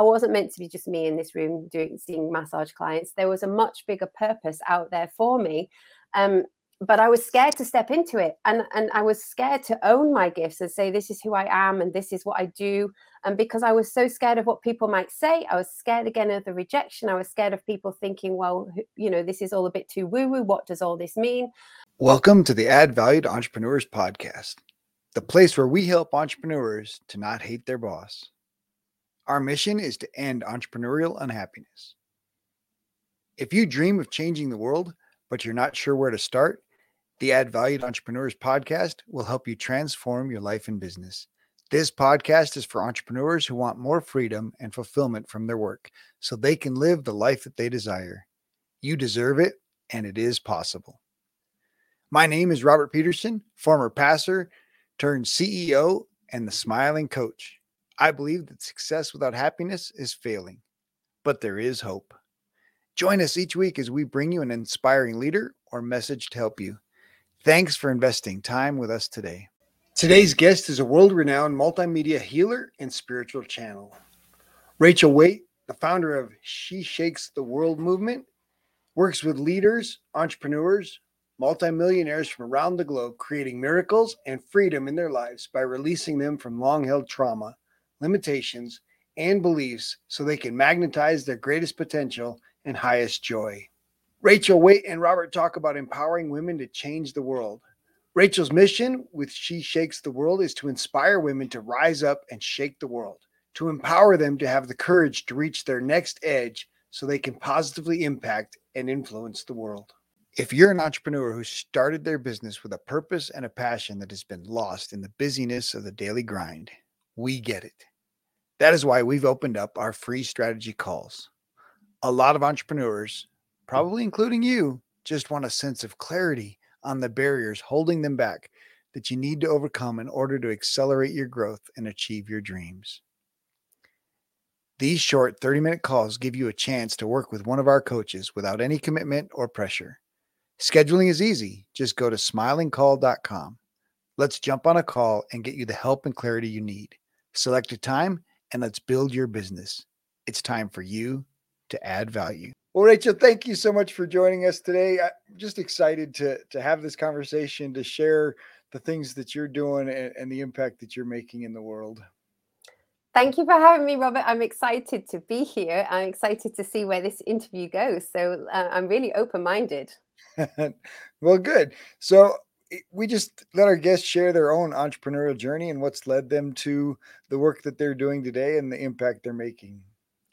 I wasn't meant to be just me in this room doing seeing massage clients. There was a much bigger purpose out there for me. Um, but I was scared to step into it. And, and I was scared to own my gifts and say, this is who I am and this is what I do. And because I was so scared of what people might say, I was scared again of the rejection. I was scared of people thinking, well, you know, this is all a bit too woo woo. What does all this mean? Welcome to the Add Value to Entrepreneurs podcast, the place where we help entrepreneurs to not hate their boss. Our mission is to end entrepreneurial unhappiness. If you dream of changing the world, but you're not sure where to start, the Add Value to Entrepreneurs podcast will help you transform your life and business. This podcast is for entrepreneurs who want more freedom and fulfillment from their work so they can live the life that they desire. You deserve it, and it is possible. My name is Robert Peterson, former pastor turned CEO and the smiling coach. I believe that success without happiness is failing, but there is hope. Join us each week as we bring you an inspiring leader or message to help you. Thanks for investing time with us today. Today's guest is a world renowned multimedia healer and spiritual channel. Rachel Wayte, the founder of She Shakes the World movement, works with leaders, entrepreneurs, multimillionaires from around the globe, creating miracles and freedom in their lives by releasing them from long held trauma, limitations, and beliefs so they can magnetize their greatest potential and highest joy. Rachel Wayte and Robert talk about empowering women to change the world. Rachel's mission with She Shakes the World is to inspire women to rise up and shake the world, to empower them to have the courage to reach their next edge so they can positively impact and influence the world. If you're an entrepreneur who started their business with a purpose and a passion that has been lost in the busyness of the daily grind, we get it. That is why we've opened up our free strategy calls. A lot of entrepreneurs probably including you, just want a sense of clarity on the barriers holding them back that you need to overcome in order to accelerate your growth and achieve your dreams. These short 30 minute calls give you a chance to work with one of our coaches without any commitment or pressure. Scheduling is easy. Just go to smilingcoach.com. Let's jump on a call and get you the help and clarity you need. Select a time and let's build your business. It's time for you to add value. Well, Rachel, thank you so much for joining us today. I'm just excited to to have this conversation to share the things that you're doing and, and, the impact that you're making in the world. Thank you for having me, Robert. I'm excited to be here. I'm excited to see where this interview goes. So uh, I'm really open minded. well, good. So we just let our guests share their own entrepreneurial journey and what's led them to the work that they're doing today and the impact they're making.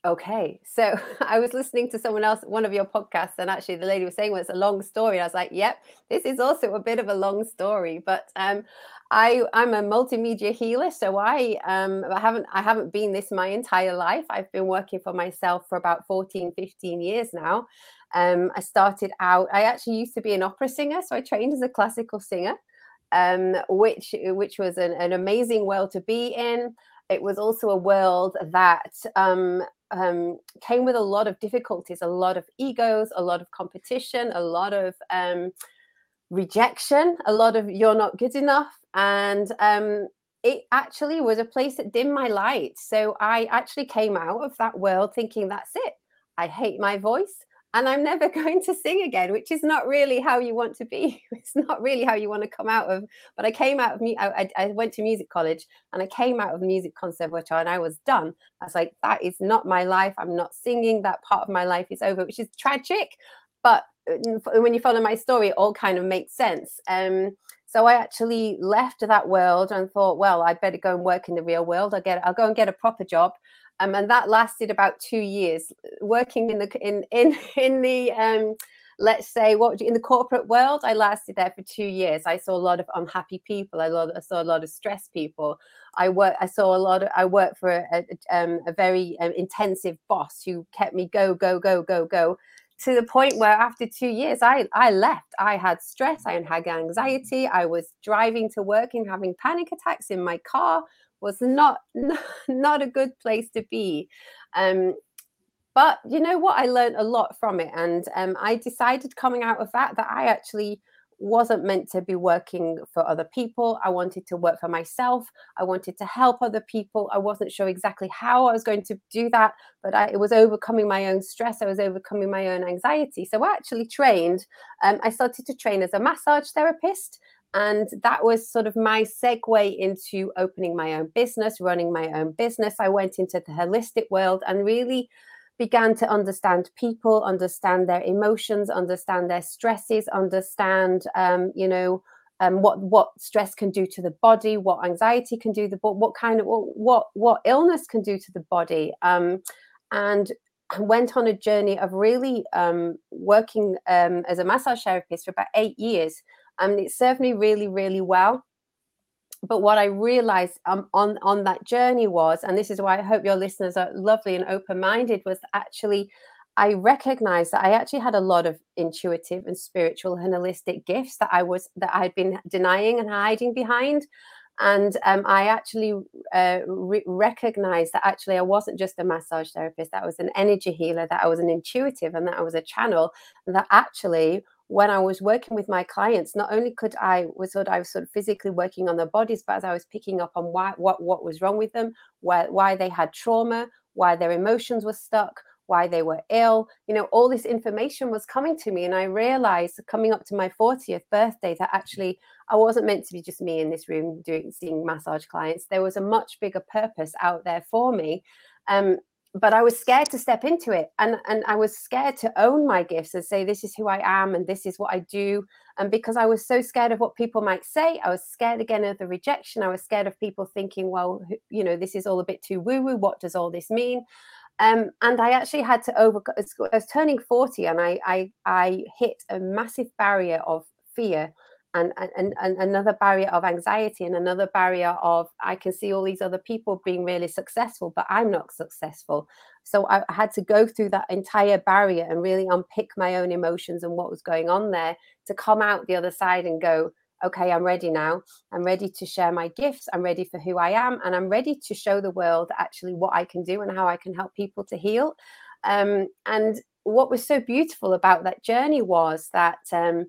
Okay, so I was listening to someone else, one of your podcasts, and actually the lady was saying, "Well, it's a long story." And I was like, "Yep, this is also a bit of a long story." But um, I I'm a multimedia healer, so I um I haven't I haven't been this my entire life. I've been working for myself for about 14, 15 years now. Um, I started out. I actually used to be an opera singer, so I trained as a classical singer, um, which which was an, an amazing world to be in it was also a world that um, um, came with a lot of difficulties, a lot of egos, a lot of competition, a lot of um, rejection, a lot of you're not good enough. And um, it actually was a place that dimmed my light. So I actually came out of that world thinking, that's it. I hate my voice and I'm never going to sing again, which is not really how you want to be. It's not really how you want to come out of. But I came out of me. I, I, went to music college and I came out of music conservatoire and I was done. I was like, that is not my life. I'm not singing. That part of my life is over, which is tragic. But uh, when you follow my story, it all kind of makes sense. Um, so I actually left that world and thought, well, I better go and work in the real world. I'll get, I'll go and get a proper job um, and that lasted about two years. Working in the in in in the um, let's say what in the corporate world i lasted there for two years. I saw a lot of unhappy people. I, I saw a lot of stressed people. I work i saw a lot of i worked for a, a, um, a very um, intensive boss who kept me go go go go go to the point where after two years i i left. I had stress. I had anxiety. I was driving to work and having panic attacks in my car was not not a good place to be um, but you know what i learned a lot from it and um, i decided coming out of that that i actually wasn't meant to be working for other people. I wanted to work for myself. I wanted to help other people. I wasn't sure exactly how I was going to do that, but I, it was overcoming my own stress. I was overcoming my own anxiety. So I actually trained. Um, I started to train as a massage therapist. And that was sort of my segue into opening my own business, running my own business. I went into the holistic world and really began to understand people, understand their emotions, understand their stresses, understand, um, you know, um, what what stress can do to the body, what anxiety can do the what kind of what what illness can do to the body, um, and went on a journey of really um, working um, as a massage therapist for about eight years, and it served me really really well but what I realized um, on on that journey was, and this is why I hope your listeners are lovely and open minded, was actually I recognized that I actually had a lot of intuitive and spiritual and holistic gifts that I was that I had been denying and hiding behind. And um, I actually uh, re- recognized that actually I wasn't just a massage therapist, that I was an energy healer, that I was an intuitive, and that I was a channel, that actually when I was working with my clients, not only could I was sort of, I was sort of physically working on their bodies, but as I was picking up on why what what was wrong with them, why why they had trauma, why their emotions were stuck, why they were ill, you know, all this information was coming to me, and I realized coming up to my 40th birthday that actually I wasn't meant to be just me in this room doing seeing massage clients. There was a much bigger purpose out there for me. Um, but I was scared to step into it and and I was scared to own my gifts and say this is who I am and this is what I do and because I was so scared of what people might say I was scared again of the rejection I was scared of people thinking well you know this is all a bit too woo woo what does all this mean? Um, and I actually had to over I was turning 40 and I I I hit a massive barrier of fear and, and, and another barrier of anxiety and another barrier of i can see all these other people being really successful but i'm not successful. So i had to go through that entire barrier and really unpick my own emotions and what was going on there to come out the other side and go okay i'm ready now. I'm ready to share my gifts. I'm ready for who i am and i'm ready to show the world actually what i can do and how i can help people to heal. Um, and what was so beautiful about that journey was that um,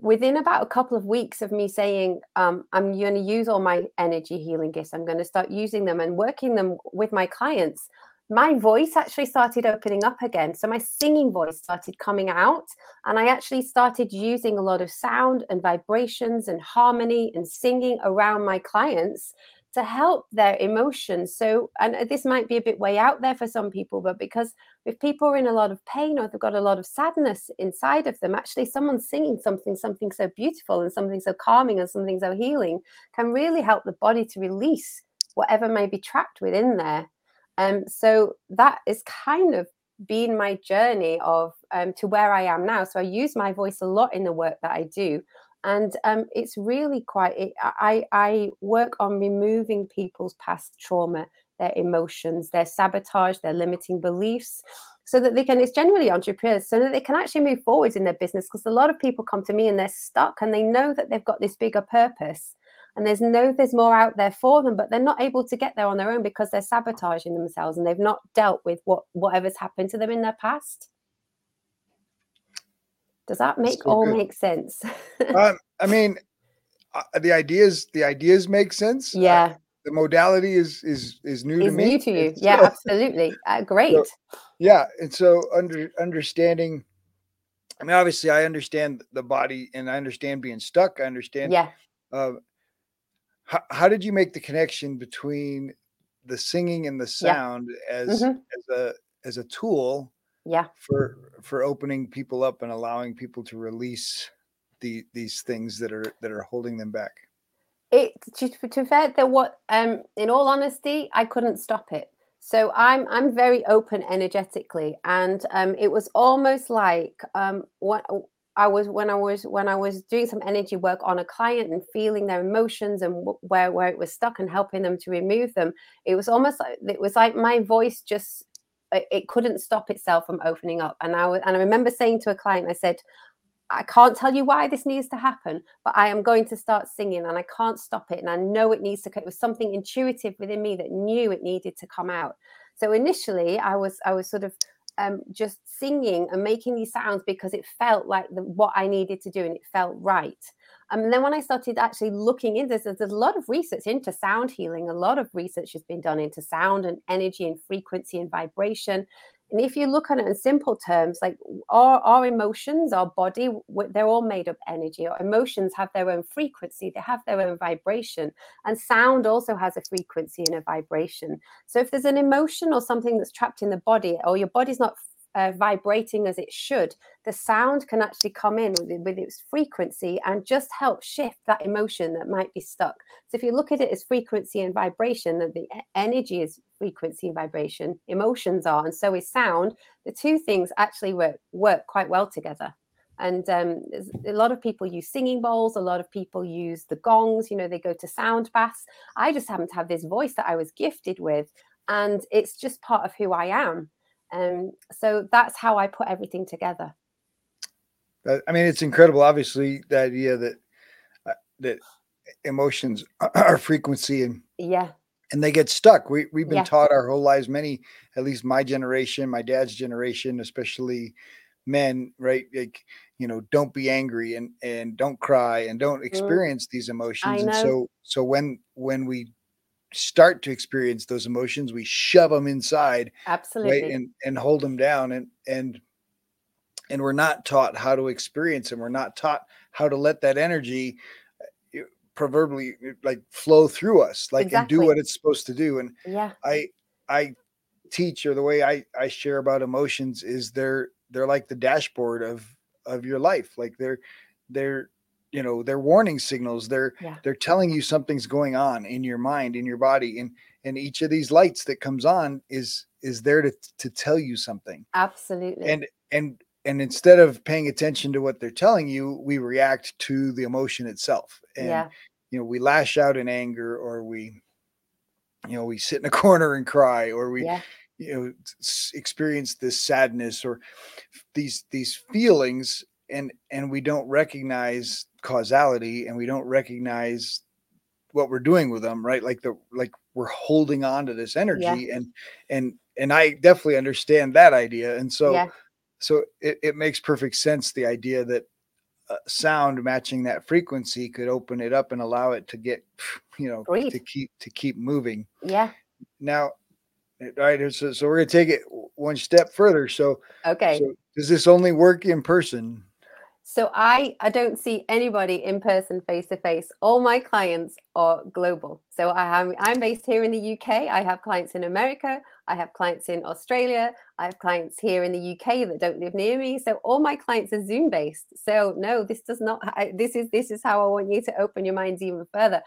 within about a couple of weeks of me saying um, i'm going to use all my energy healing gifts i'm going to start using them and working them with my clients my voice actually started opening up again. So my singing voice started coming out and i actually started using a lot of sound and vibrations and harmony and singing around my clients to help their emotions. So, and uh, this might be a bit way out there for some people, but because if people are in a lot of pain or they've got a lot of sadness inside of them, actually someone singing something, something so beautiful and something so calming and something so healing can really help the body to release whatever may be trapped within there. Um, so that is kind of been my journey of um, to where I am now. So I use my voice a lot in the work that I do and um, it's really quite it, I, I work on removing people's past trauma their emotions their sabotage their limiting beliefs so that they can it's generally entrepreneurs so that they can actually move forwards in their business because a lot of people come to me and they're stuck and they know that they've got this bigger purpose and there's no there's more out there for them but they're not able to get there on their own because they're sabotaging themselves and they've not dealt with what whatever's happened to them in their past does that make all good. make sense? um, I mean, uh, the ideas the ideas make sense. Uh, yeah. Uh, the modality is is is new is to me. New to you, yeah, so, absolutely. Uh, great. So, yeah, and so under understanding. I mean, obviously, I understand the body, and I understand being stuck. I understand. Yeah. Uh, how, how did you make the connection between the singing and the sound yeah. as mm-hmm. as a as a tool yeah for for opening people up and allowing people to release the these things that are that are holding them back it to, to fair that what um in all honesty i couldn't stop it so i'm i'm very open energetically and um it was almost like um what I was when I was when I was doing some energy work on a client and feeling their emotions and where where it was stuck and helping them to remove them. It was almost like it was like my voice just it couldn't stop itself from opening up. And I and I remember saying to a client, I said, I can't tell you why this needs to happen, but I am going to start singing and I can't stop it. And I know it needs to, it was something intuitive within me that knew it needed to come out. So initially I was, I was sort of um, just singing and making these sounds because it felt like the, what I needed to do and it felt right. Um, and then when I started actually looking into this, there's, there's a lot of research into sound healing. A lot of research has been done into sound and energy and frequency and vibration. And if you look at it in simple terms, like our, our emotions, our body, they're all made up energy. Our emotions have their own frequency, they have their own vibration. And sound also has a frequency and a vibration. So if there's an emotion or something that's trapped in the body, or your body's not uh, vibrating as it should, the sound can actually come in with, with, its frequency and just help shift that emotion that might be stuck. So if you look at it as frequency and vibration, that the energy is frequency and vibration, emotions are, and so is sound. The two things actually work work quite well together. And um, a lot of people use singing bowls. A lot of people use the gongs. You know, they go to sound baths. I just happen to have this voice that I was gifted with, and it's just part of who I am. Um, so that's how I put everything together. I mean, it's incredible. Obviously, the idea that uh, that emotions are frequency and yeah, and they get stuck. We we've been yeah. taught our whole lives. Many, at least my generation, my dad's generation, especially men, right? Like you know, don't be angry and and don't cry and don't mm. experience mm. these emotions. And so so when when we start to experience those emotions we shove them inside absolutely right, and and hold them down and and and we're not taught how to experience them we're not taught how to let that energy uh, proverbially uh, like flow through us like exactly. and do what it's supposed to do and yeah i i teach or the way i i share about emotions is they're they're like the dashboard of of your life like they're they're you know they're warning signals they're yeah. they're telling you something's going on in your mind in your body and and each of these lights that comes on is is there to to tell you something absolutely and and and instead of paying attention to what they're telling you we react to the emotion itself and yeah. you know we lash out in anger or we you know we sit in a corner and cry or we yeah. you know experience this sadness or these these feelings and and we don't recognize causality and we don't recognize what we're doing with them right? Like the like we're holding on to this energy yeah. and and and i definitely understand that idea. And so yeah. so it, it makes perfect sense the idea that uh, sound matching that frequency could open it up and allow it to get you know Breathe. to keep to keep moving. Yeah. Now all right so, so we're going to take it one step further. So okay. so does this only work in person so I I don't see anybody in person face to face. All my clients are global. So I am I'm based here in the UK. I have clients in America. I have clients in Australia. I have clients here in the UK that don't live near me. So all my clients are Zoom based. So no, this does not. I, this is this is how I want you to open your minds even further.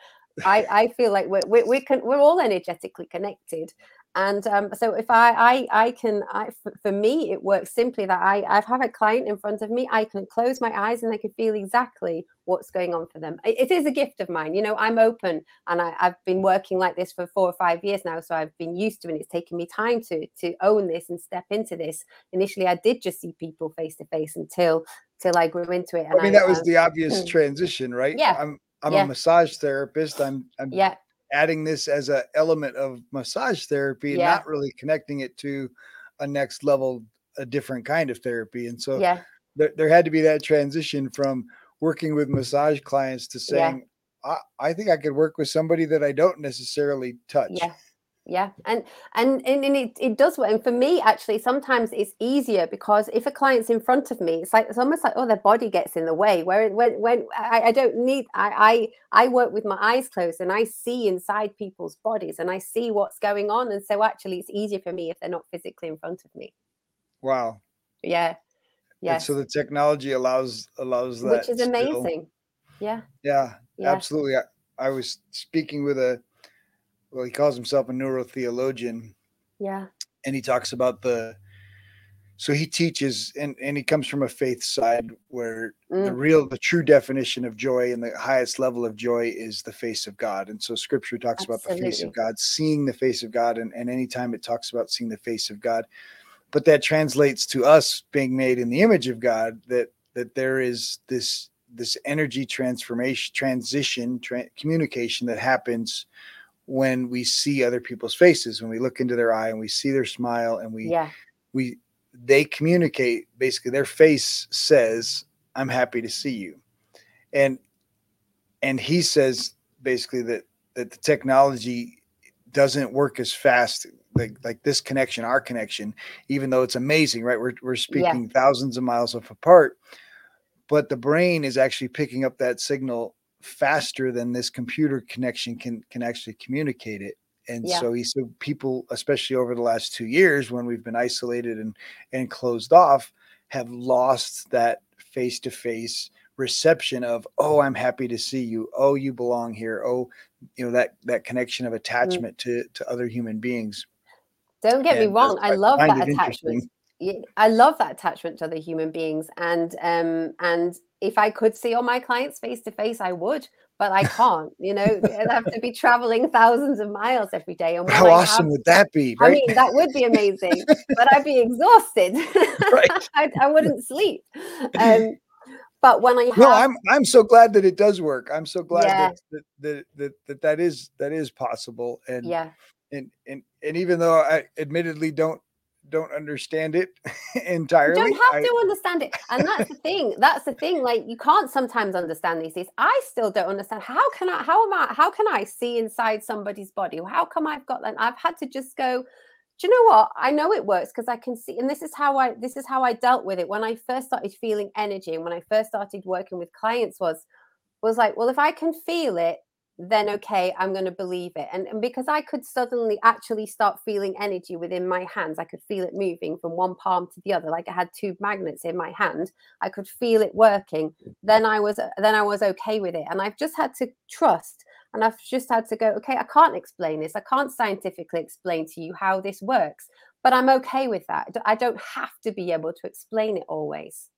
I, I feel like we're, we're, we can, we're all energetically connected and um, so if I, I, I can, I, for, me, it works simply that I, I've a client in front of me. I can close my eyes and I can feel exactly what's going on for them. It, it is a gift of mine. You know, I'm open and I, have been working like this for four or five years now. So I've been used to it. It's taken me time to, to own this and step into this. Initially, I did just see people face to face until, till I grew into it. And I mean, I, that was um, the obvious transition, right? Yeah. I'm, I'm yeah. a massage therapist. I'm, I'm yeah adding this as an element of massage therapy and not really connecting it to a next level, a different kind of therapy. And so yeah. there, there had to be that transition from working with massage clients to saying, yeah. I, I think I could work with somebody that I don't necessarily touch. Yeah and and and, and it, it does work and for me actually sometimes it's easier because if a client's in front of me it's like it's almost like oh their body gets in the way where when when I, I don't need I, I i work with my eyes closed and i see inside people's bodies and i see what's going on and so actually it's easier for me if they're not physically in front of me. Wow. Yeah. Yeah so the technology allows allows that which is amazing. Yeah. Yeah, yeah. absolutely I, I was speaking with a well, he calls himself a neurotheologian. Yeah. And he talks about the so he teaches and, and he comes from a faith side where mm. the real the true definition of joy and the highest level of joy is the face of god and so scripture talks Absolutely. about the face of god seeing the face of god and, and anytime it talks about seeing the face of god but that translates to us being made in the image of god that that there is this this energy transformation transition tra- communication that happens when we see other people's faces when we look into their eye and we see their smile and we yeah. we they communicate basically their face says i'm happy to see you. And and he says basically that that the technology doesn't work as fast like like this connection our connection even though it's amazing right? We're, we're speaking yeah. thousands of miles apart but the brain is actually picking up that signal faster than this computer connection can can actually communicate it and yeah. so he said people especially over the last two years when we've been isolated and and closed off have lost that face-to-face reception of oh i'm happy to see you oh you belong here oh you know that that connection of mm. attachment mm-hmm. to to other human beings don't get and me wrong i love that attachment I love that attachment to other human beings, and um, and if I could see all my clients face to face, I would, but I can't. You know, I'd have to be traveling thousands of miles every day. And how awesome have, would that be? Right? I mean, that would be amazing, but I'd be exhausted. Right. I, I, wouldn't sleep. Um, but when I have, no, I'm I'm so glad that it does work. I'm so glad yeah. that, that, that that that that is that is possible. And yeah, and and and even though I admittedly don't don't understand it entirely. You don't have I, to understand it. And that's the thing. That's the thing. Like you can't sometimes understand these things. I still don't understand. How can I, how am I, how can I see inside somebody's body? How come I've got that? I've had to just go, do you know what? I know it works because I can see, and this is how I this is how I dealt with it when I first started feeling energy and when I first started working with clients was was like, well, if I can feel it, then okay i'm going to believe it and, and because i could suddenly actually start feeling energy within my hands i could feel it moving from one palm to the other like i had two magnets in my hand i could feel it working then i was uh, then i was okay with it and i've just had to trust and i've just had to go okay i can't explain this i can't scientifically explain to you how this works but i'm okay with that i don't have to be able to explain it always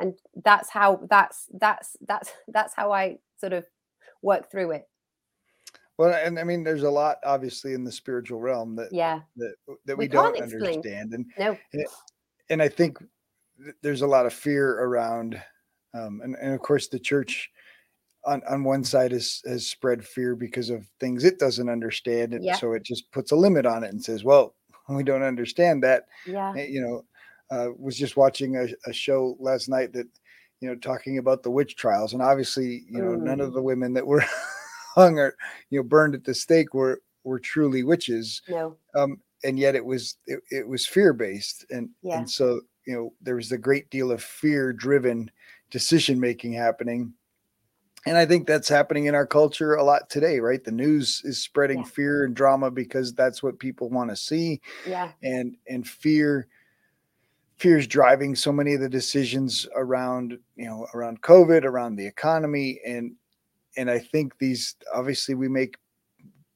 and that's how that's that's that's that's how i sort of work through it? Well and i mean there's a lot obviously in the spiritual realm that yeah. that that we, we don't understand and no. and, and i think there's a lot of fear around um, and, and of course the church on, on one side has has spread fear because of things it doesn't understand and yeah. so it just puts a limit on it and says well we don't understand that. Yeah. Eh, you know uh, was just watching a, a show last night that you know, talking about the witch trials. And obviously, you know, mm. none of mm. the women that were hung or, you know, burned at the stake were, were truly witches. No. Um, and yet it was, it, it was fear based. And, yeah. and so, you know, there was a great deal of fear driven decision making happening. And I think that's happening in our culture a lot today, right? The news is spreading yeah. fear and drama because that's what people want to see. Yeah. And, and fear, fear is driving so many of the decisions around you know around covid around the economy and and i think these obviously we make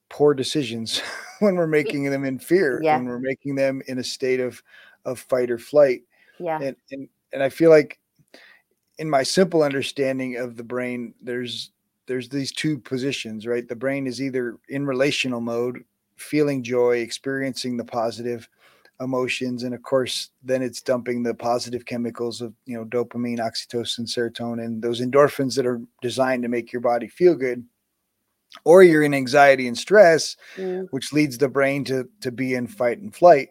poor decisions when we're making them in fear yeah. when we're making them in a state of of fight or flight. Yeah. And and, and i feel like in my simple understanding of the brain there's there's these two positions right? The brain is either in relational mode feeling joy experiencing the positive emotions and of course then it's dumping the positive chemicals of you know dopamine oxytocin serotonin those endorphins that are designed to make your body feel good or you're in anxiety and stress mm. which leads the brain to to be in fight and flight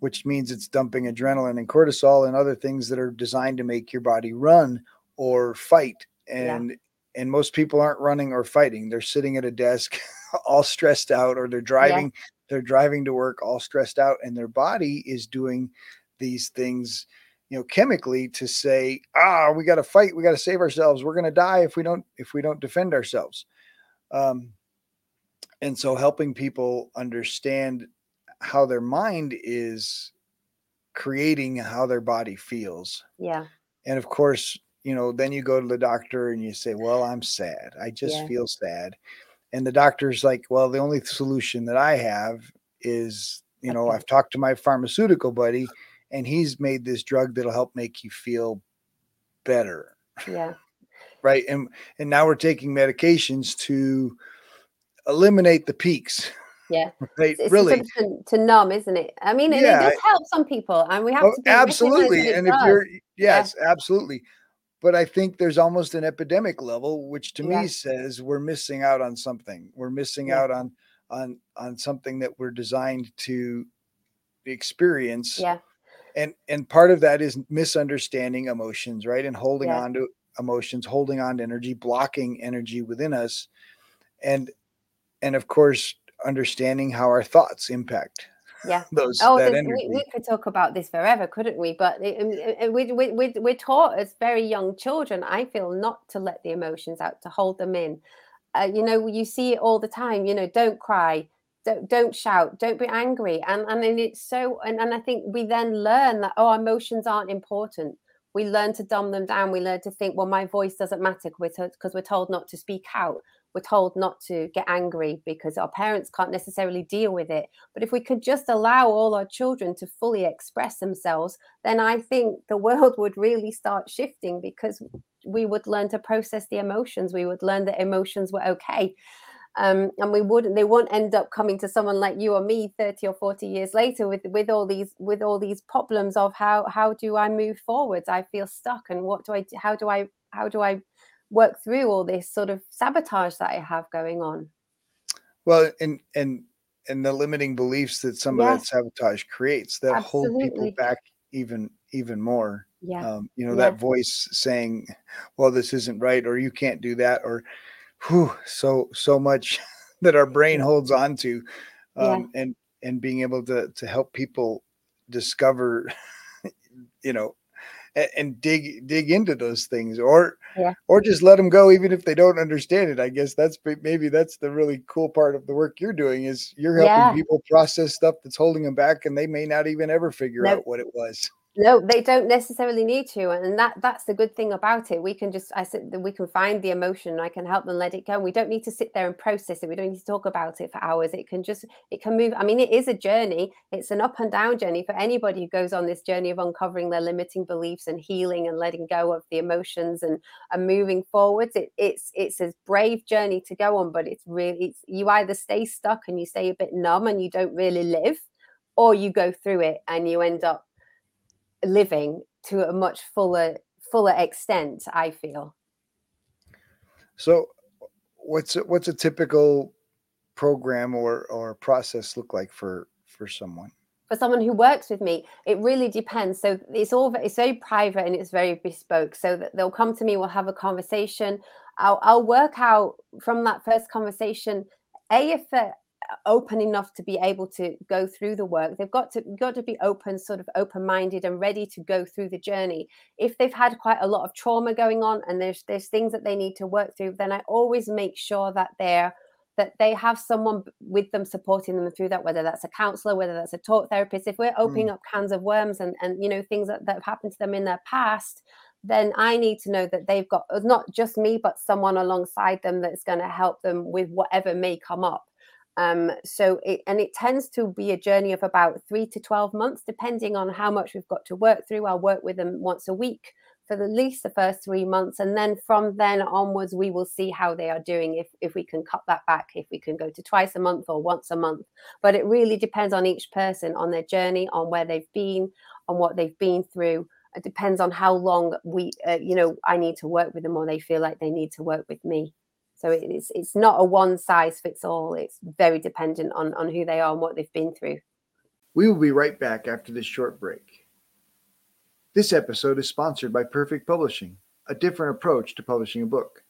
which means it's dumping adrenaline and cortisol and other things that are designed to make your body run or fight and yeah. and most people aren't running or fighting they're sitting at a desk all stressed out or they're driving yeah they're driving to work all stressed out and their body is doing these things you know chemically to say ah we got to fight we got to save ourselves we're going to die if we don't if we don't defend ourselves. Um and so helping people understand how their mind is creating how their body feels. Yeah. And of course you know then you go to the doctor and you say well i'm sad. I just yeah. feel sad and the doctor's like well the only solution that i have is you know i've talked to my pharmaceutical buddy and he's made this drug that'll help make you feel better. Yeah. Right and and now we're taking medications to eliminate the peaks. Yeah. Right it's really. to, to, numb isn't it? I mean yeah. it does help some people and we have oh, to absolutely and if you're yes yeah. absolutely but I think there's almost an epidemic level, which to yeah. me says we're missing out on something. We're missing yeah. out on on on something that we're designed to experience. Yeah. and and part of that is misunderstanding emotions right and holding Yeah. on to emotions holding on to energy blocking energy within us and and of course understanding how our thoughts impact Yeah. those Oh, we, we could talk about this forever, couldn't we? But it- we, we, we, we're taught as very young children, I feel, not to let the emotions out, to hold them in. Uh, you know, you see it all the time. You know, don't cry, don't, don't shout, don't be angry, and and then it's so. And, and I think we then learn that oh, emotions aren't important. We learn to dumb them down. We learn to think, well, my voice doesn't matter because we're told not to speak out. We're told not to get angry because our parents can't necessarily deal with it. But if we could just allow all our children to fully express themselves, then I think the world would really start shifting because we would learn to process the emotions. We would learn that emotions were okay. Um, and we wouldn't they won't end up coming to someone like you or me 30 or 40 years later with with all these with all these problems of how how do i move forwards i feel stuck and what do i how do i how do i work through all this sort of sabotage that i have going on. Well and and and the limiting beliefs that some of that sabotage creates that hold people back even even more. Yeah. Um, you know Yeah. that voice saying well this isn't right or you can't do that or whew, so so much that our brain holds on to Yeah. um, and and being able to to help people discover you know and, and dig dig into those things or Yeah. or just let them go even if they don't understand it i guess that's maybe that's the really cool part of the work you're doing is you're helping Yeah. people process stuff that's holding them back and they may not even ever figure No. out what it was no they don't necessarily need to and that that's the good thing about it. We can just i said we can find the emotion i can help them let it go. We don't need to sit there and process it. We don't need to talk about it for hours. It can just it can move i mean it is a journey. It's an up and down journey for anybody who goes on this journey of uncovering their limiting beliefs and healing and letting go of the emotions and and moving forwards. It, it's it's a brave journey to go on but it's really it's you either stay stuck and you stay a bit numb and you don't really live or you go through it and you end up living to a much fuller fuller extent i feel. So, what's a, what's a typical program or or process look like for for someone? for someone who works with me it really depends. So it's all it's very private and it's very bespoke. So that they'll come to me we'll have a conversation. I'll, I'll work out from that first conversation a if they're open enough to be able to go through the work. They've got to got to be open sort of open minded and ready to go through the journey. If they've had quite a lot of trauma going on and there's there's things that they need to work through then i always make sure that they're that they have someone with them supporting them through that whether that's a counselor whether that's a talk therapist. If we're opening mm. up cans of worms and and you know things that, that have happened to them in their past then i need to know that they've got not just me but someone alongside them that's going to help them with whatever may come up um so it and it tends to be a journey of about three to 12 months depending on how much we've got to work through. I'll work with them once a week for the least the first three months and then from then onwards we will see how they are doing if if we can cut that back if we can go to twice a month or once a month. But it really depends on each person on their journey on where they've been on what they've been through. It depends on how long we uh, you know i need to work with them or they feel like they need to work with me so it's it's not a one size fits all it's very dependent on on who they are and what they've been through We will be right back after this short break. This episode is sponsored by Perfect Publishing, a different approach to publishing a book.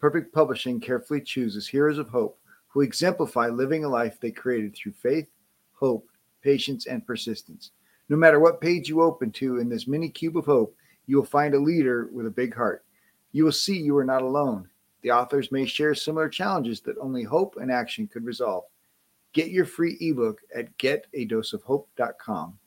Perfect Publishing carefully chooses heroes of hope who exemplify living a life they created through faith, hope, patience, and persistence. No matter what page you open to in this mini cube of hope, you will find a leader with a big heart. You will see you are not alone. The authors may share similar challenges that only hope and action could resolve. Get your free ebook at getadoseofhope.com.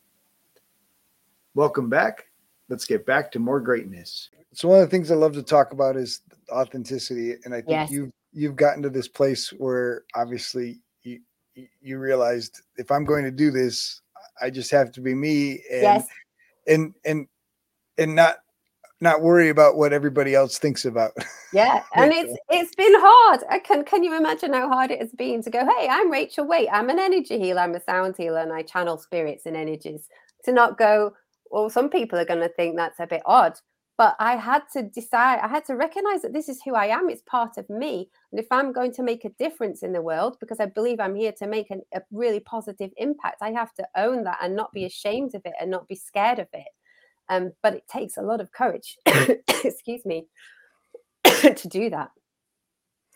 Welcome back. Let's get back to more greatness. So one of the things I love to talk about is authenticity, and I think Yes. you've you've gotten to this place where obviously you you- you realized if I'm going to do this, I just have to be me, and yes and and and not not worry about what everybody else thinks about. Yeah, and it's it's been hard. I can can you imagine how hard it has been to go, hey, I'm Rachel Wayte, I'm an energy healer, I'm a sound healer, and I channel spirits and energies. To not go, well, some people are gonna think that's a bit odd. but I had to decide, I had to recognize that this is who I am. It's part of me. And if I'm going to make a difference in the world, because I believe I'm here to make an, a really positive impact, I have to own that and not be mm. ashamed of it and not be scared of it. Um, but it takes a lot of courage, excuse me, to do that.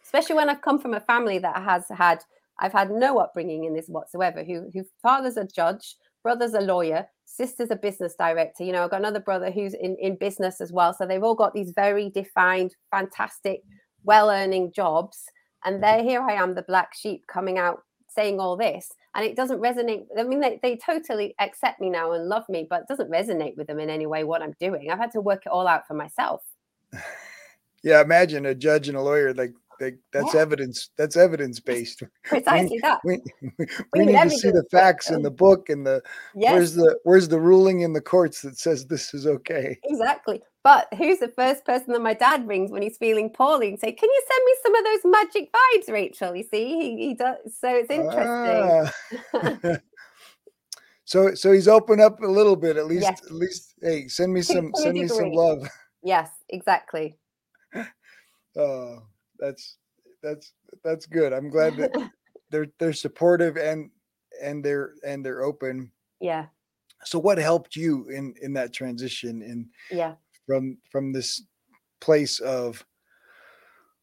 Especially when I've come from a family that has had, I've had no upbringing in this whatsoever, who, whose father's a judge, brother's a lawyer, sister's a business director. You know, I've got another brother who's in, in business as well. So they've all got these very defined, fantastic, well earning jobs. And there, here I am, the black sheep coming out saying all this. And it doesn't resonate. I mean, they, they totally accept me now and love me, but it doesn't resonate with them in any way what I'm doing. I've had to work it all out for myself. Yeah, imagine a judge and a lawyer like like that's yeah. evidence. That's evidence based. Precisely we, that. We, we, we need to see the facts in the book and the yes. where's the where's the ruling in the courts that says this is okay. Exactly. But who's the first person that my dad rings when he's feeling poorly and say, "Can you send me some of those magic vibes, Rachel?" You see, he, he does. So it's interesting. Ah. so so he's opened up a little bit at least. Yes. At least, hey, send me some send me some love. Yes, exactly. Oh, that's that's that's good. I'm glad that they're they're supportive and and they're and they're open. Yeah. So what helped you in in that transition in yeah from from this place of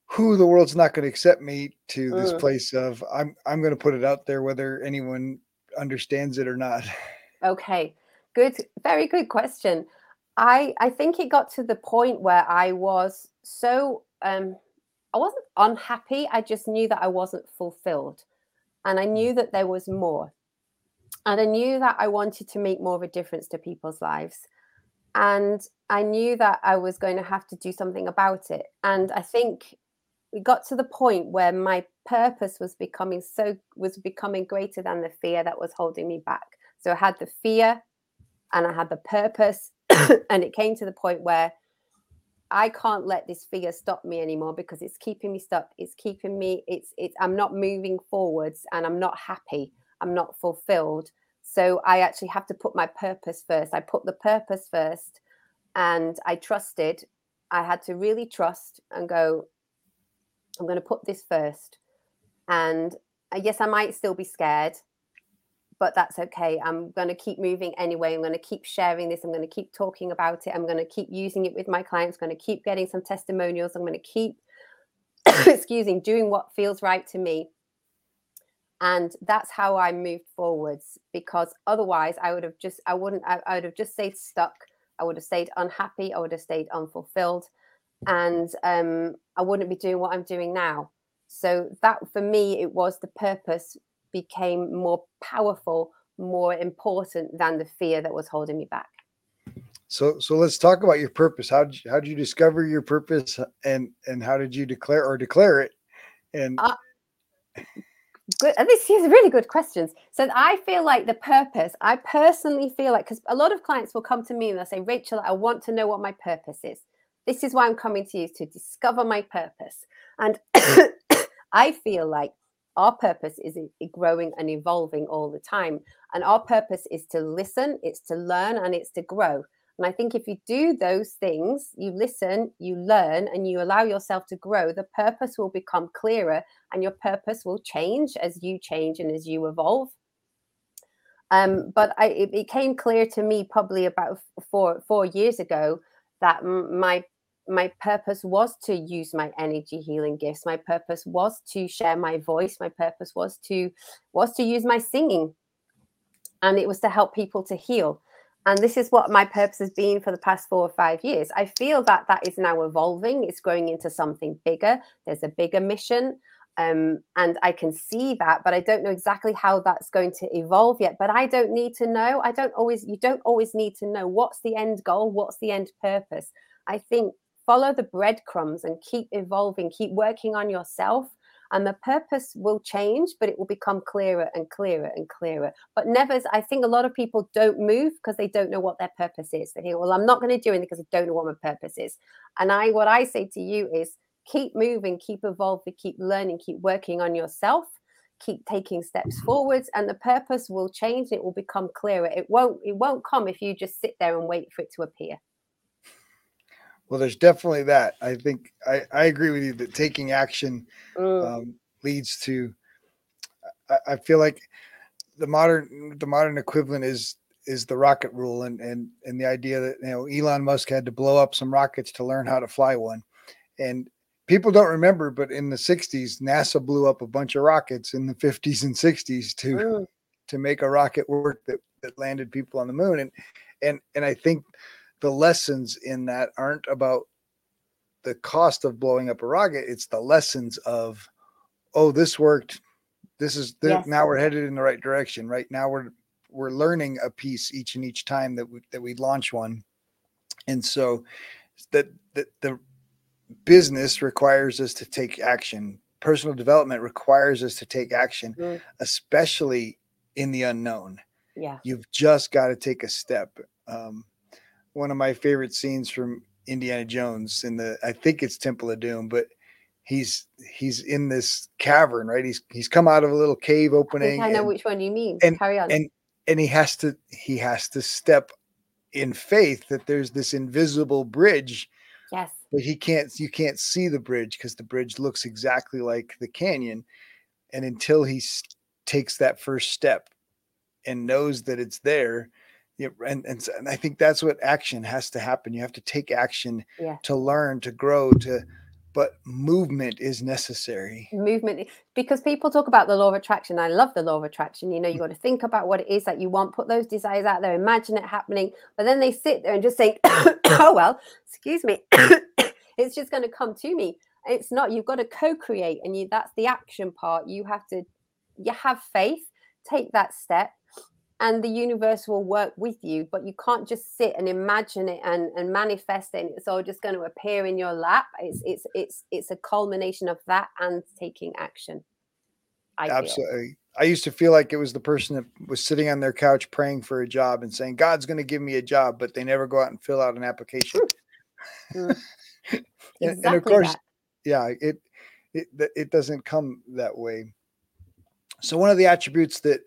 who the world's not going to accept me to this mm. place of I'm I'm going to put it out there whether anyone understands it or not. Okay. Good very good question. I I think it got to the point where I was so um I wasn't unhappy. I just knew that I wasn't fulfilled. And I knew that there was more. And I knew that I wanted to make more of a difference to people's lives. And I knew that I was going to have to do something about it. And I think we got to the point where my purpose was becoming so was becoming greater than the fear that was holding me back. So I had the fear and I had the purpose. and it came to the point where I can't let this fear stop me anymore because it's keeping me stuck. It's keeping me, it's, it's, I'm not moving forwards and I'm not happy. I'm not fulfilled. So I actually have to put my purpose first. I put the purpose first and I trusted. I had to really trust and go, I'm going to put this first. And uh, yes, I might still be scared but that's okay. I'm going to keep moving anyway. I'm going to keep sharing this. I'm going to keep talking about it. I'm going to keep using it with my clients. I'm going to keep getting some testimonials. I'm going to keep, excuse me, doing what feels right to me. And that's how I moved forwards because otherwise I would have just, I wouldn't, I, I would have just stayed stuck. I would have stayed unhappy. I would have stayed unfulfilled. And um, I wouldn't be doing what I'm doing now. So that for me, it was the purpose became more powerful, more important than the fear that was holding me back. So, so let's talk about your purpose. How did you, how did you discover your purpose, and and how did you declare or declare it? And uh, good. And this is really good questions. So I feel like the purpose. I personally feel like because a lot of clients will come to me and they'll say, Rachel, I want to know what my purpose is. This is why I'm coming to you to discover my purpose. And I feel like our purpose is growing and evolving all the time. And our purpose is to listen, it's to learn, and it's to grow. And I think if you do those things, you listen, you learn, and you allow yourself to grow, the purpose will become clearer and your purpose will change as you change and as you evolve. Um, but I, it became clear to me probably about four four years ago that my my purpose was to use my energy healing gifts. My purpose was to share my voice. My purpose was to was to use my singing. And it was to help people to heal and this is what my purpose has been for the past four or five years i feel that that is now evolving it's growing into something bigger there's a bigger mission um, and I can see that, but I don't know exactly how that's going to evolve yet. But I don't need to know. I don't always, you don't always need to know what's the end goal, what's the end purpose. I think follow the breadcrumbs and keep evolving, keep working on yourself. And the purpose will change, but it will become clearer and clearer and clearer. But never, I think a lot of people don't move because they don't know what their purpose is. They think, well, I'm not going to do anything because I don't know what my purpose is. And I, what I say to you is keep moving, keep evolving, keep learning, keep working on yourself keep taking steps forwards and the purpose will change it will become clearer it won't it won't come if you just sit there and wait for it to appear Well, there's definitely that. I think I, I agree with you that taking action mm. um, leads to. I, I, feel like the modern the modern equivalent is is the rocket rule and and and the idea that you know Elon Musk had to blow up some rockets to learn how to fly one, and people don't remember, but in the '60s, NASA blew up a bunch of rockets in the '50s and '60s to mm. to make a rocket work that that landed people on the moon, and and and I think the lessons in that aren't about the cost of blowing up a rocket it's the lessons of oh this worked this is the, yes. now we're headed in the right direction right? Now we're we're learning a piece each and each time that we that we launch one. And so that the, the business requires us to take action. Personal development requires us to take action mm. especially in the unknown. Yeah. You've just got to take a step. Um, one of my favorite scenes from Indiana Jones in the I think it's Temple of Doom, but he's he's in this cavern, right? He's he's come out of a little cave opening. I, I know and, which one you mean. And, Carry on. And and he has to he has to step in faith that there's this invisible bridge. Yes. But he can't you can't see the bridge because the bridge looks exactly like the canyon. And until he takes that first step and knows that it's there, yeah, and, and and I think that's what action has to happen. You have to take action yeah. to learn, to grow, to but movement is necessary. Movement because people talk about the law of attraction. I love the law of attraction. You know, you mm. got to think about what it is that you want, put those desires out there, imagine it happening, but then they sit there and just say, "Oh well, excuse me, it's just going to come to me." It's not. You've got to co-create, and you that's the action part. You have to you have faith, take that step, and the universe will work with you but you can't just sit and imagine it and, and manifest it and it's all just going to appear in your lap it's it's it's it's a culmination of that and taking action I absolutely feel. i used to feel like it was the person that was sitting on their couch praying for a job and saying god's going to give me a job but they never go out and fill out an application mm. and, exactly and, of course that. yeah it, it it doesn't come that way so one of the attributes that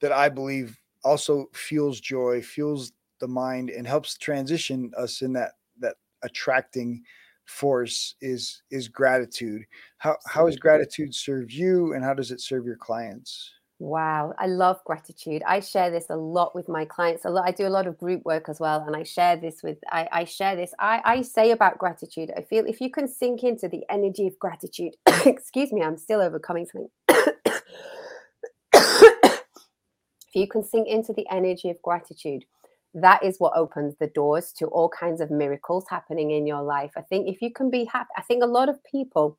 that i believe also fuels joy, fuels the mind, and helps transition us in that that attracting force is is gratitude. How how has gratitude served you, and how does it serve your clients? Wow, I love gratitude. I share this a lot with my clients. A lot. I do a lot of group work as well, and I share this with. I, I share this. I, I say about gratitude. I feel if you can sink into the energy of gratitude. excuse me, I'm still overcoming something. if you can sink into the energy of gratitude, that is what opens the doors to all kinds of miracles happening in your life. I think if you can be happy, I think a lot of people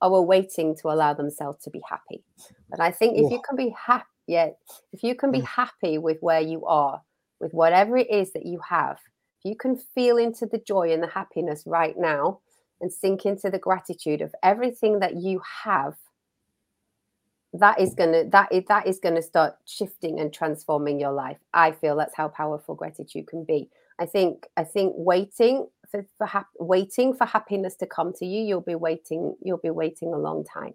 are waiting to allow themselves to be happy. But I think if you can be happy, yeah, if you can be mm. happy with where you are, with whatever it is that you have, if you can feel into the joy and the happiness right now and sink into the gratitude of everything that you have that is gonna that is that is gonna start shifting and transforming your life. I feel that's how powerful gratitude can be. I think I think waiting for, for hap- waiting for happiness to come to you, you'll be waiting you'll be waiting a long time.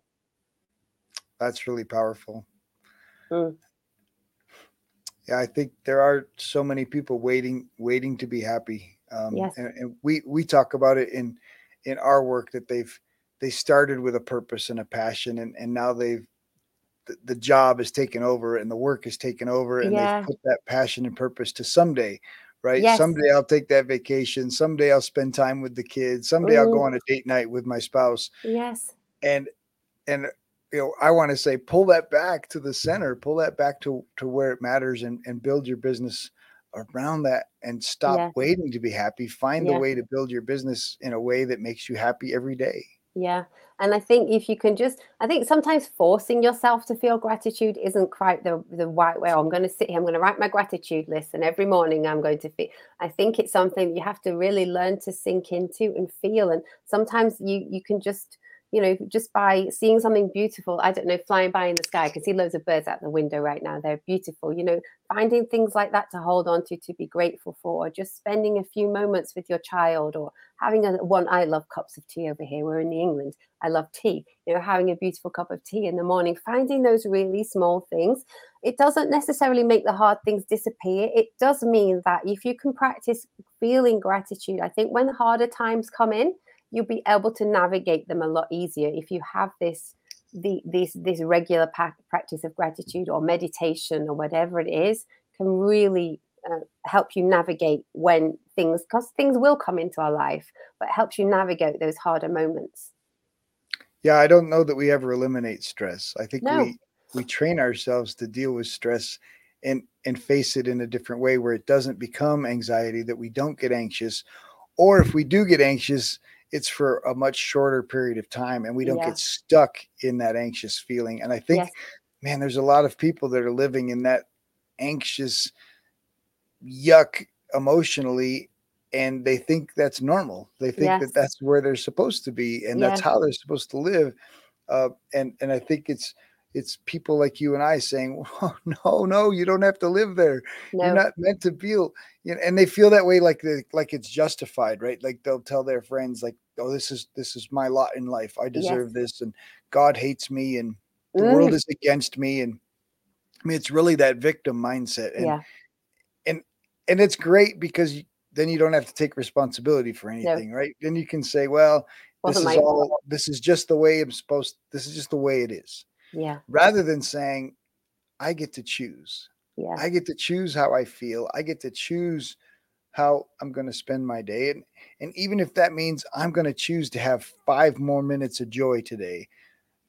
That's really powerful. Mm. Yeah, I think there are so many people waiting waiting to be happy. Um, yes. and, and we we talk about it in in our work that they've they started with a purpose and a passion and, and now they've the, the job is taken over and the work is taken over and yeah. they put that passion and purpose to someday right yes. someday i'll take that vacation someday i'll spend time with the kids someday Ooh. i'll go on a date night with my spouse yes and and you know i want to say pull that back to the center pull that back to to where it matters and and build your business around that and stop yeah. waiting to be happy find yeah. the way to build your business in a way that makes you happy every day yeah. And I think if you can just, I think sometimes forcing yourself to feel gratitude isn't quite the, the right way. Oh, I'm going to sit here, I'm going to write my gratitude list, and every morning I'm going to feel. I think it's something you have to really learn to sink into and feel. And sometimes you you can just you know, just by seeing something beautiful, I don't know, flying by in the sky, I can see loads of birds out the window right now. They're beautiful, you know, finding things like that to hold on to, to be grateful for, or just spending a few moments with your child, or having a one. I love cups of tea over here. We're in England. I love tea, you know, having a beautiful cup of tea in the morning, finding those really small things. It doesn't necessarily make the hard things disappear. It does mean that if you can practice feeling gratitude, I think when harder times come in, you'll be able to navigate them a lot easier if you have this the this this regular practice of gratitude or meditation or whatever it is can really uh, help you navigate when things because things will come into our life but helps you navigate those harder moments yeah i don't know that we ever eliminate stress i think no. we we train ourselves to deal with stress and and face it in a different way where it doesn't become anxiety that we don't get anxious or if we do get anxious it's for a much shorter period of time and we don't yeah. get stuck in that anxious feeling. And I think, yes. man, there's a lot of people that are living in that anxious yuck emotionally and they think that's normal. They think yes. that that's where they're supposed to be and that's how they're supposed to live. Uh, and and I think it's it's people like you and I saying, oh, "No, no, you don't have to live there. No. You're not meant to feel." You know, and they feel that way, like the like it's justified, right? Like they'll tell their friends, like, "Oh, this is this is my lot in life. I deserve yes. this, and God hates me, and the mm. world is against me." And I mean, it's really that victim mindset, and yeah. and and it's great because then you don't have to take responsibility for anything, no. right? Then you can say, "Well." This is all. This is just the way I'm supposed. This is just the way it is yeah. Rather than saying, I get to choose. Yeah. I get to choose how I feel. I get to choose how I'm going to spend my day. And, and even if that means I'm going to choose to have five more minutes of joy today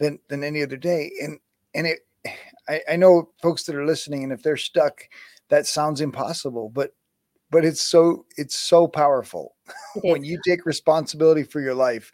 than, than any other day. And, and it, I, I know folks that are listening, and if they're stuck, that sounds impossible, but, but it's so, it's so powerful when you take responsibility for your life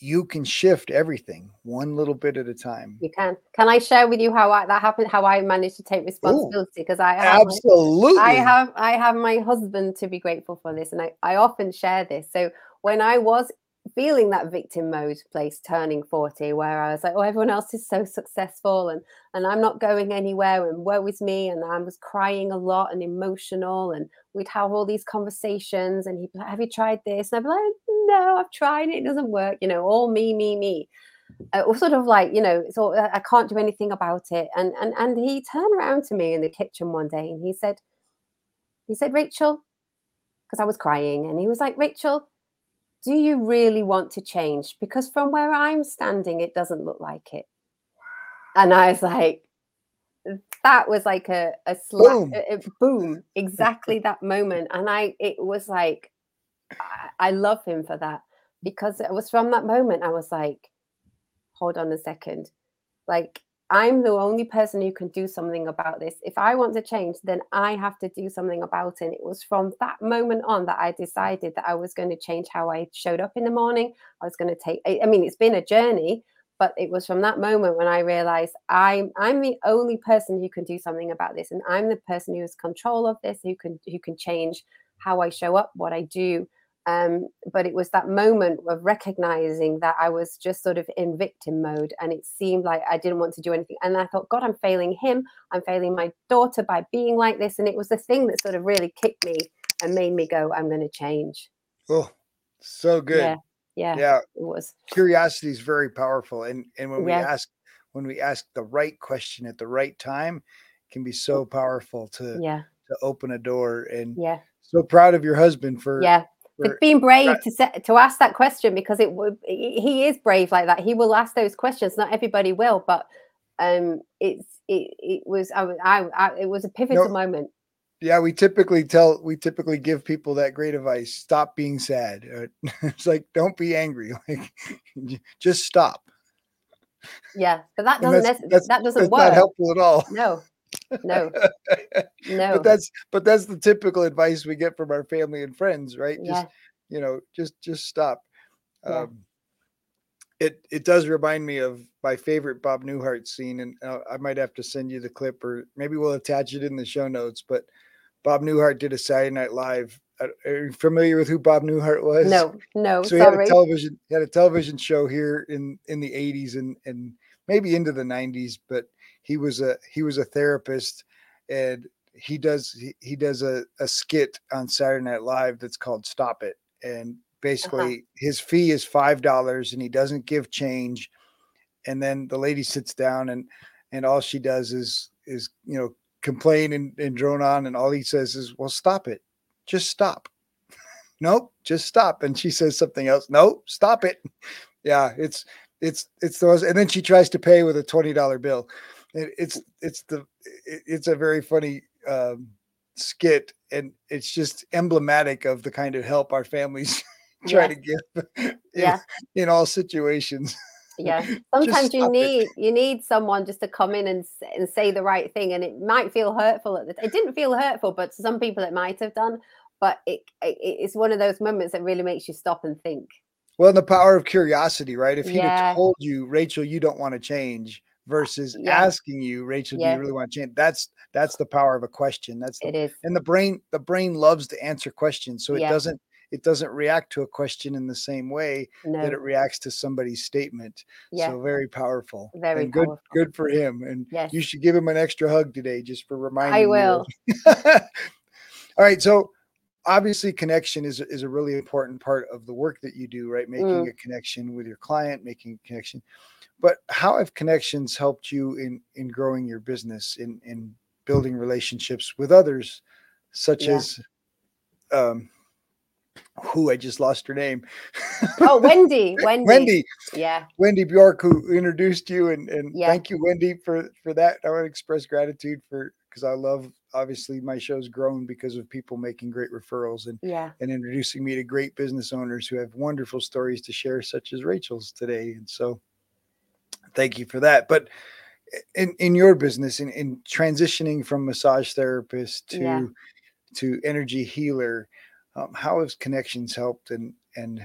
you can shift everything one little bit at a time. You can. Can I share with you how I, that happened? How I managed to take responsibility? Because I have absolutely. My, I have I have my husband to be grateful for this, and I I often share this. So when I was feeling that victim mode place turning 40 where i was like oh everyone else is so successful and and i'm not going anywhere and woe is me and i was crying a lot and emotional and we'd have all these conversations and he'd be like have you tried this? And i'd be like no i've tried it it doesn't work you know all me me me. Uh, or sort of like you know so i can't do anything about it and and and he turned around to me in the kitchen one day and he said he said rachel because i was crying and he was like rachel do you really want to change? Because from where I'm standing, it doesn't look like it. And I was like, that was like a, a slap, boom. A, a boom, exactly that moment. And I, it was like, I, I love him for that because it was from that moment I was like, hold on a second. Like, I'm the only person who can do something about this. If I want to change, then I have to do something about it. And it was from that moment on that I decided that I was going to change how I showed up in the morning. I was going to take, I mean, it's been a journey, but it was from that moment when I realized I'm I'm the only person who can do something about this. And I'm the person who has control of this, who can who can change how I show up, what I do, um, but it was that moment of recognizing that I was just sort of in victim mode and it seemed like I didn't want to do anything. And I thought, God, I'm failing him. I'm failing my daughter by being like this. And it was the thing that sort of really kicked me and made me go, I'm going to change. Oh, so good. Yeah. Yeah. Yeah. It was. Curiosity is very powerful. And, and when we yeah. ask, when we ask the right question at the right time, can be so powerful to, yeah. to open a door. And yeah. So proud of your husband for yeah for being brave to set, to ask that question because it would he is brave like that. He will ask those questions. Not everybody will, but um, it's it, it was I, I, I it was a pivotal no, moment. Yeah, we typically tell we typically give people that great advice: stop being sad. Uh, it's like don't be angry. Like just stop. Yeah, but that doesn't that's, that's, that doesn't work. Not helpful at all. No, no no but that's but that's the typical advice we get from our family and friends right yeah. just you know just just stop yeah. um it it does remind me of my favorite bob newhart scene and uh, i might have to send you the clip or maybe we'll attach it in the show notes but bob newhart did a saturday night live uh, are you familiar with who Bob Newhart was? No, no. So he sorry. had a television he had a television show here in in the 80s and and maybe into the 90s, but he was a he was a therapist and he does he, he does a, a skit on Saturday Night Live that's called Stop It. And basically uh-huh. his fee is five dollars and he doesn't give change. And then the lady sits down and and all she does is is you know complain and, and drone on and all he says is well stop it just stop nope just stop and she says something else no stop it yeah it's it's it's those and then she tries to pay with a $20 bill it, it's it's the it, it's a very funny um, skit and it's just emblematic of the kind of help our families try yeah. to give in, yeah. in all situations yeah sometimes you need it. you need someone just to come in and, and say the right thing and it might feel hurtful at the it didn't feel hurtful but to some people it might have done but it, it it's one of those moments that really makes you stop and think well the power of curiosity right if he yeah. had told you rachel you don't want to change versus yeah. asking you rachel yeah. do you really want to change that's that's the power of a question that's the, it is and the brain the brain loves to answer questions so it doesn't it doesn't react to a question in the same way no. that it reacts to somebody's statement. Yeah. So very powerful. Very and good powerful. good for him. And yes. you should give him an extra hug today just for reminding I will. All right. So obviously connection is, is a really important part of the work that you do, right? Making mm. a connection with your client, making a connection. But how have connections helped you in in growing your business, in in building relationships with others, such yeah. as um, who I just lost her name. oh, Wendy. Wendy. Wendy. Yeah. Wendy Bjork, who introduced you, and and yeah. thank you, Wendy, for for that. I want to express gratitude for because I love obviously my show's grown because of people making great referrals and yeah and introducing me to great business owners who have wonderful stories to share, such as Rachel's today. And so, thank you for that. But in in your business, in in transitioning from massage therapist to yeah. to energy healer um, how has connections helped and and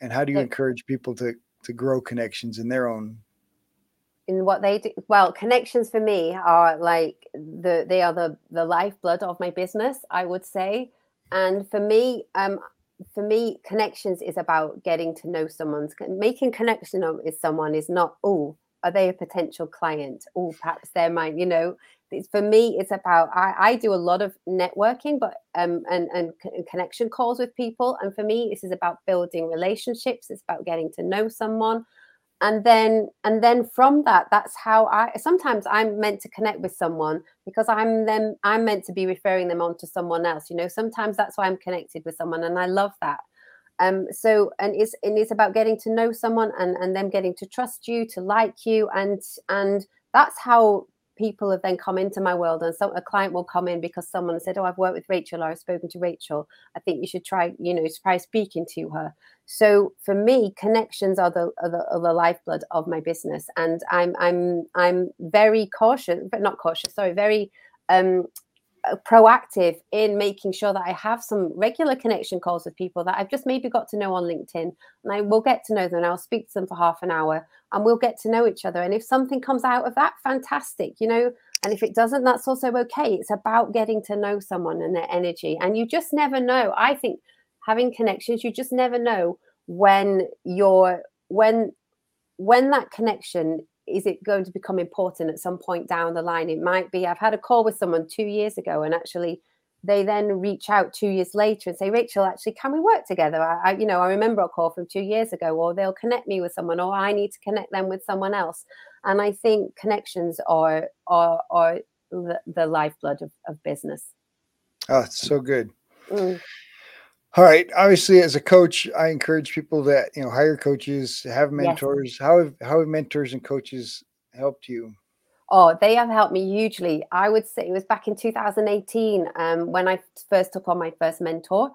and how do you encourage people to to grow connections in their own in what they do well connections for me are like the they are the the lifeblood of my business i would say and for me um for me connections is about getting to know someone's making connection with someone is not oh are they a potential client? Or perhaps they're mine you know? It's for me it's about I, I do a lot of networking but um and, and connection calls with people and for me this is about building relationships it's about getting to know someone and then and then from that that's how i sometimes i'm meant to connect with someone because i'm them i'm meant to be referring them on to someone else you know? Sometimes that's why i'm connected with someone and i love that. Um so and it's and it's about getting to know someone and and them getting to trust you to like you and and that's how people have then come into my world and so a client will come in because someone said oh i've worked with rachel or i've spoken to rachel. I think you should try you know try speaking to her. So for me connections are the, are the, are the lifeblood of my business. And i'm i'm i'm very cautious but not cautious sorry very um Uh, proactive in making sure that I have some regular connection calls with people that I've just maybe got to know on LinkedIn. And I will get to know them and I'll speak to them for half an hour and we'll get to know each other. And if something comes out of that, fantastic, you know. And if it doesn't, that's also okay. It's about getting to know someone and their energy. And you just never know. I think having connections, you just never know when you're when when that connection is it going to become important at some point down the line? It might be. I've had a call with someone two years ago, and actually, they then reach out two years later and say, "Rachel, actually, can we work together?" I, I, you know, I remember a call from two years ago, or they'll connect me with someone, or I need to connect them with someone else. And I think connections are are are the, the lifeblood of, of business. Oh, it's so good. Mm. All right. Obviously, as a coach, I encourage people that you know hire coaches, have mentors. Yes. How have how have mentors and coaches helped you? Oh, they have helped me hugely. I would say it was back in 2018 um, when I first took on my first mentor,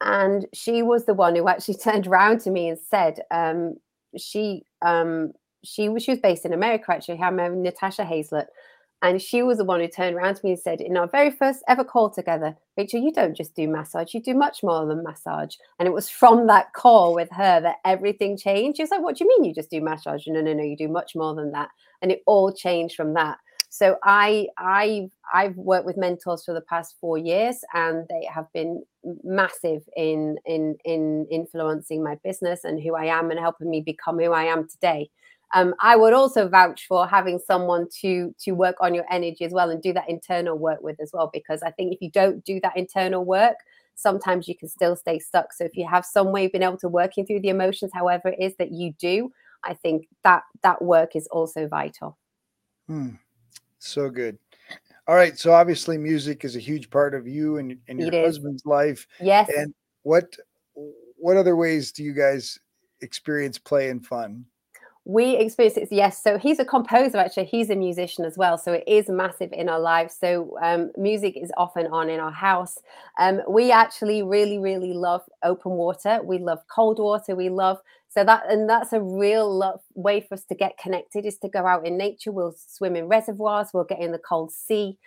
and she was the one who actually turned around to me and said, um, "She um, she was she was based in America actually. Her name Natasha Hazlett." And she was the one who turned around to me and said, in our very first ever call together, Rachel, you don't just do massage, you do much more than massage. And it was from that call with her that everything changed. She was like, What do you mean you just do massage? No, no, no, you do much more than that. And it all changed from that. so I I I've worked with mentors for the past four years, and they have been massive in in in influencing my business and who I am, and helping me become who I am today. Um, I would also vouch for having someone to to work on your energy as well and do that internal work with as well, because I think if you don't do that internal work, sometimes you can still stay stuck. So if you have some way of being able to working through the emotions, however it is that you do, I think that that work is also vital. Hmm. So good. All right. So obviously, music is a huge part of you and, and your husband's life. Yes. And what what other ways do you guys experience play and fun? We experience it yes. So he's a composer actually. He's a musician as well. So it is massive in our lives. So um, music is often on in our house. Um, we actually really really love open water. We love cold water. We love so that and that's a real love way for us to get connected is to go out in nature. We'll swim in reservoirs. We'll get in the cold sea.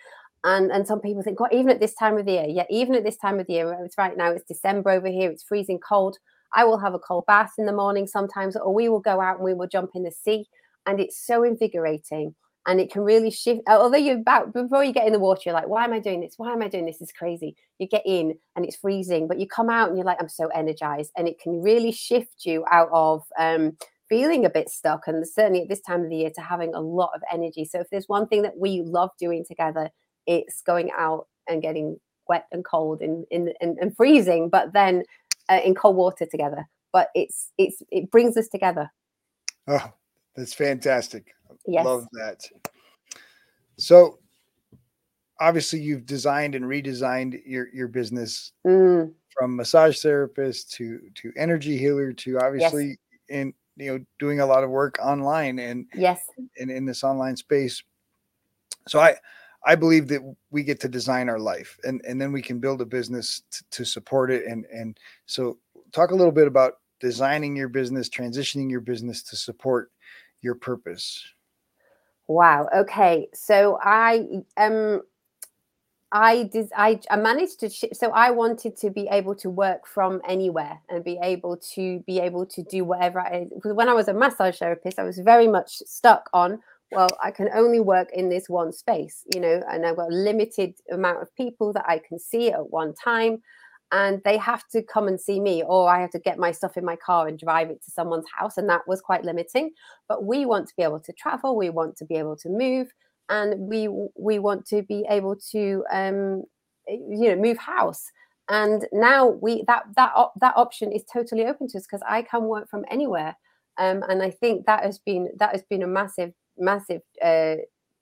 And and some people think god even at this time of the year. Yeah even at this time of the year it's right now. It's december over here. It's freezing cold I will have a cold bath in the morning sometimes, or we will go out and we will jump in the sea. And it's so invigorating and it can really shift. Although you're about before you get in the water, you're like, why am I doing this? Why am I doing this? Is crazy. You get in and it's freezing, but you come out and you're like, I'm so energized. And it can really shift you out of um, feeling a bit stuck. And certainly at this time of the year to having a lot of energy. So if there's one thing that we love doing together, it's going out and getting wet and cold and, and, and freezing, but then uh, in cold water together. But it's it's it brings us together. Oh, that's fantastic. Yes. Love that. So obviously you've designed and redesigned your your business mm. from massage therapist to to energy healer to obviously yes. in you know doing a lot of work online and yes in, in this online space so i I believe that we get to design our life and, and then we can build a business t- to support it. And, and so talk a little bit about designing your business, transitioning your business to support your purpose. Wow. Okay. So I, um, I did. I, I managed to. Sh- so I wanted to be able to work from anywhere and be able to be able to do whatever. I because when I was a massage therapist, I was very much stuck on well, I can only work in this one space, you know, and I've got a limited amount of people that I can see at one time. And they have to come and see me, or I have to get my stuff in my car and drive it to someone's house. And that was quite limiting. But we want to be able to travel, we want to be able to move, and we we want to be able to um, you know move house and now we that that that option is totally open to us because i can work from anywhere um, and i think that has been that has been a massive massive uh,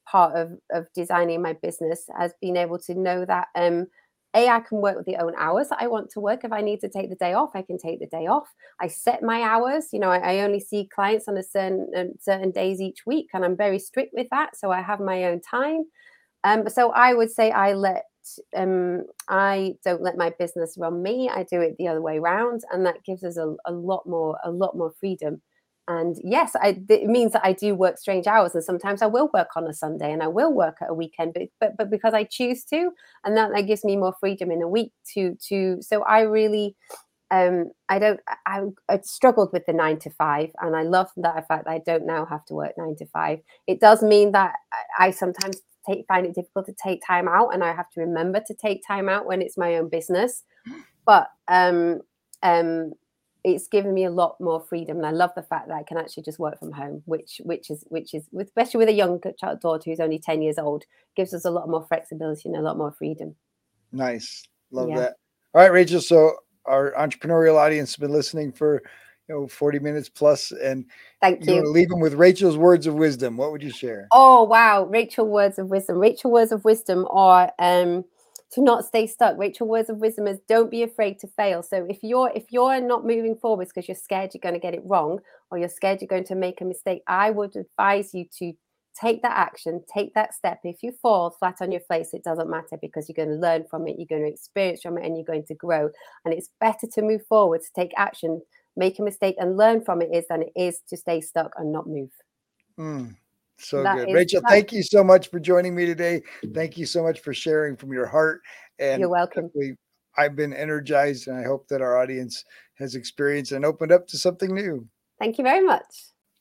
part of of designing my business has been able to know that um a i can work with the own hours that i want to work. If i need to take the day off i can take the day off. I set my hours. You know i, I only see clients on a certain uh, certain days each week and i'm very strict with that so i have my own time. Um so i would say i let um i don't let my business run me. I do it the other way around and that gives us a, a lot more a lot more freedom and yes I, it means that i do work strange hours and sometimes i will work on a sunday and i will work at a weekend but but, but because i choose to and that, that gives me more freedom in a week to to so i really um i don't I, I struggled with the nine to five and i love that fact that i don't now have to work nine to five. It does mean that i, I sometimes take find it difficult to take time out and i have to remember to take time out when it's my own business. But um um it's given me a lot more freedom and i love the fact that i can actually just work from home which which is which is especially with a young child daughter who's only 10 years old gives us a lot more flexibility and a lot more freedom. Nice. Love yeah. that. All right rachel so our entrepreneurial audience has been listening for you know 40 minutes plus and thank you, you. leave them with rachel's words of wisdom. What would you share? Oh wow. Rachel words of wisdom. Rachel words of wisdom are um to not stay stuck. Rachel words of wisdom is don't be afraid to fail. So if you're if you're not moving forwards because you're scared you're going to get it wrong or you're scared you're going to make a mistake, I would advise you to take that action, take that step. If you fall flat on your face, it doesn't matter because you're going to learn from it, you're going to experience from it, and you're going to grow. And it's better to move forward, to take action, make a mistake, and learn from it is than it is to stay stuck and not move. Mm. So that good. Rachel, thank you so much for joining me today. Thank you so much for sharing from your heart. And you're welcome. I've been energized and I hope that our audience has experienced and opened up to something new. Thank you very much.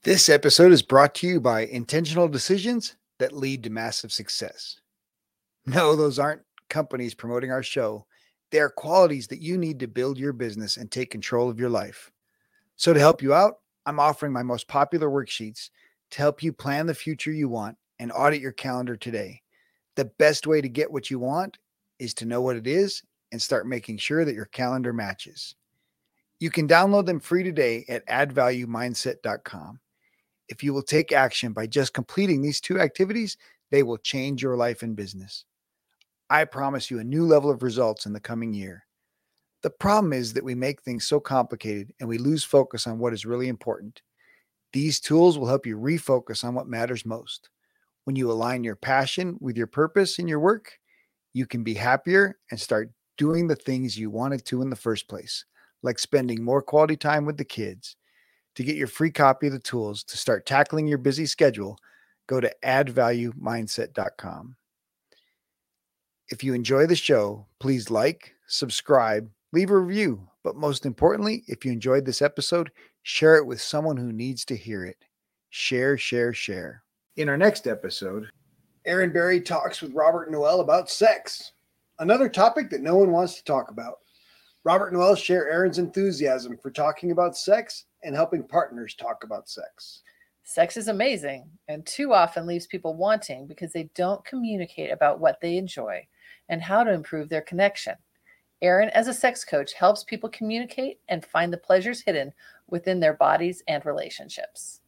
This episode is brought to you by Intentional Decisions that lead to massive success. No, those aren't companies promoting our show. They are qualities that you need to build your business and take control of your life. So, to help you out, I'm offering my most popular worksheets to help you plan the future you want and audit your calendar today. The best way to get what you want is to know what it is and start making sure that your calendar matches. You can download them free today at addvaluemindset.com. If you will take action by just completing these two activities, they will change your life and business. I promise you a new level of results in the coming year. The problem is that we make things so complicated and we lose focus on what is really important. These tools will help you refocus on what matters most. When you align your passion with your purpose in your work, you can be happier and start doing the things you wanted to in the first place, like spending more quality time with the kids. To get your free copy of the tools to start tackling your busy schedule, go to addvaluemindset.com. If you enjoy the show, please like, subscribe, leave a review, but most importantly, if you enjoyed this episode, share it with someone who needs to hear it. Share, share, share. In our next episode, Aaron Barry talks with Robert Noel about sex, another topic that no one wants to talk about. Robert Noel share Aaron's enthusiasm for talking about sex and helping partners talk about sex. Sex is amazing and too often leaves people wanting because they don't communicate about what they enjoy and how to improve their connection. Aaron, as a sex coach, helps people communicate and find the pleasures hidden within their bodies and relationships.